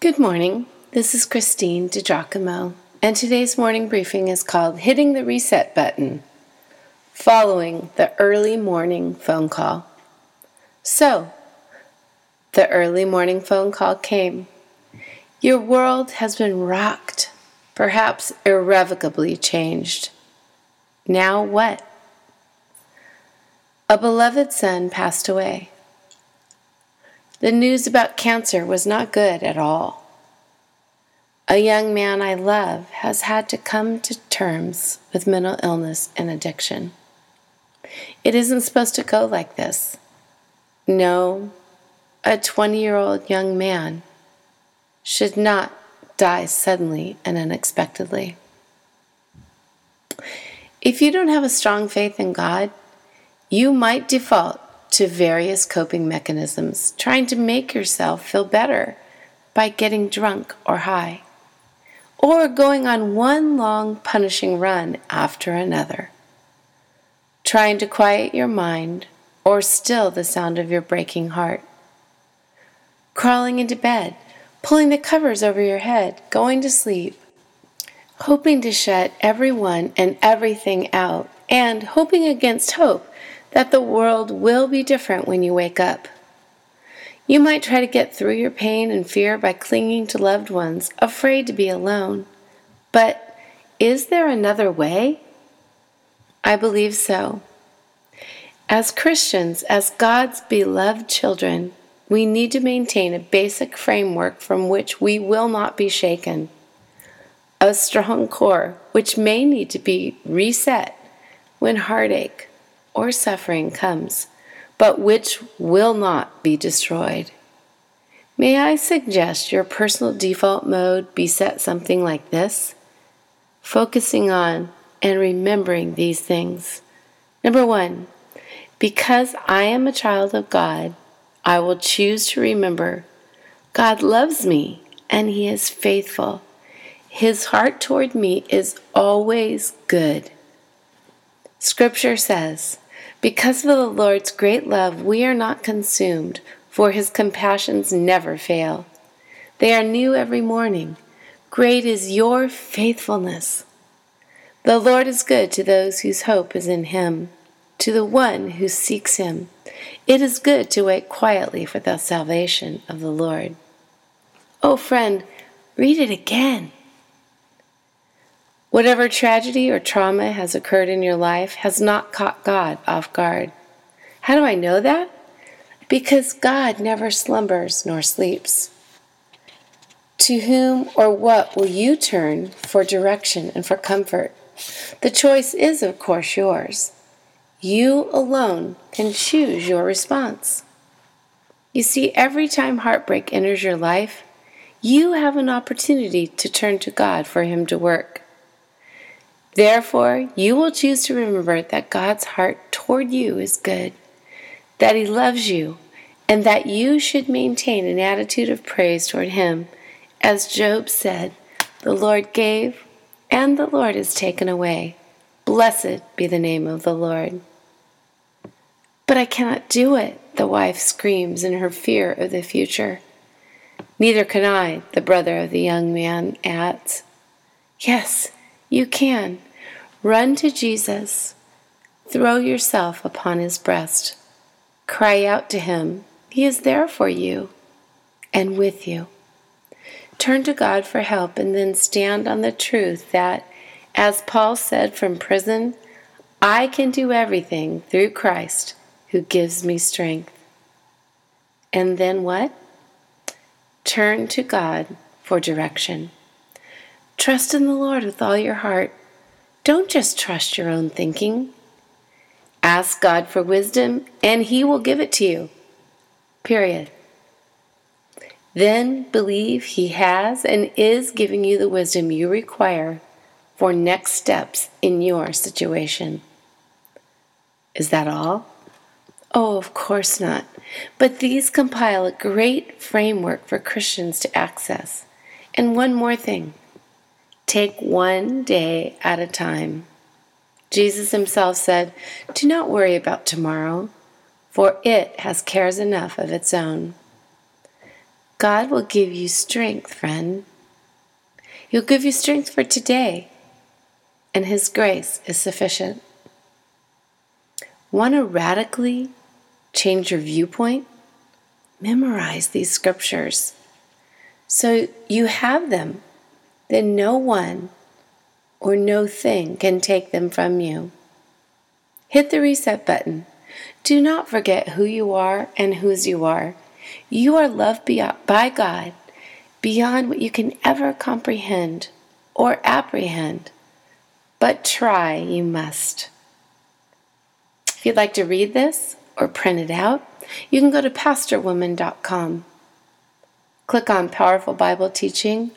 Good morning. This is Christine DiGiacomo, and today's morning briefing is called Hitting the Reset Button Following the Early Morning Phone Call. So, the early morning phone call came. Your world has been rocked, perhaps irrevocably changed. Now what? A beloved son passed away. The news about cancer was not good at all. A young man I love has had to come to terms with mental illness and addiction. It isn't supposed to go like this. No, a 20 year old young man should not die suddenly and unexpectedly. If you don't have a strong faith in God, you might default to various coping mechanisms, trying to make yourself feel better by getting drunk or high, or going on one long punishing run after another, trying to quiet your mind or still the sound of your breaking heart, crawling into bed, pulling the covers over your head, going to sleep, hoping to shut everyone and everything out, and hoping against hope that the world will be different when you wake up. You might try to get through your pain and fear by clinging to loved ones, afraid to be alone. But is there another way? I believe so. As Christians, as God's beloved children, we need to maintain a basic framework from which we will not be shaken. A strong core, which may need to be reset when heartache, or suffering comes, but which will not be destroyed. May I suggest your personal default mode be set something like this? Focusing on and remembering these things. Number one, because I am a child of God, I will choose to remember God loves me and He is faithful. His heart toward me is always good. Scripture says, because of the Lord's great love, we are not consumed, for his compassions never fail. They are new every morning. Great is your faithfulness. The Lord is good to those whose hope is in him, to the one who seeks him. It is good to wait quietly for the salvation of the Lord. Oh, friend, read it again. Whatever tragedy or trauma has occurred in your life has not caught God off guard. How do I know that? Because God never slumbers nor sleeps. To whom or what will you turn for direction and for comfort? The choice is, of course, yours. You alone can choose your response. You see, every time heartbreak enters your life, you have an opportunity to turn to God for Him to work. Therefore, you will choose to remember that God's heart toward you is good, that He loves you, and that you should maintain an attitude of praise toward Him. As Job said, The Lord gave, and the Lord has taken away. Blessed be the name of the Lord. But I cannot do it, the wife screams in her fear of the future. Neither can I, the brother of the young man adds. Yes, you can. Run to Jesus. Throw yourself upon his breast. Cry out to him. He is there for you and with you. Turn to God for help and then stand on the truth that, as Paul said from prison, I can do everything through Christ who gives me strength. And then what? Turn to God for direction. Trust in the Lord with all your heart don't just trust your own thinking. Ask God for wisdom, and He will give it to you. Period. Then believe He has and is giving you the wisdom you require for next steps in your situation. Is that all? Oh, of course not. But these compile a great framework for Christians to access. And one more thing Take one day at a time. Jesus himself said, Do not worry about tomorrow, for it has cares enough of its own. God will give you strength, friend. He'll give you strength for today, and His grace is sufficient. Want to radically change your viewpoint? Memorize these scriptures so you have them, then no one or no thing can take them from you. Hit the reset button. Do not forget who you are and whose you are. You are loved by God beyond what you can ever comprehend or apprehend, but try you must. If you'd like to read this or print it out, you can go to pastorwoman.com. Click on Powerful Bible Teaching,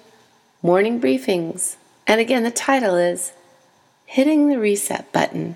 Morning Briefings, and again, the title is Hitting the Reset Button.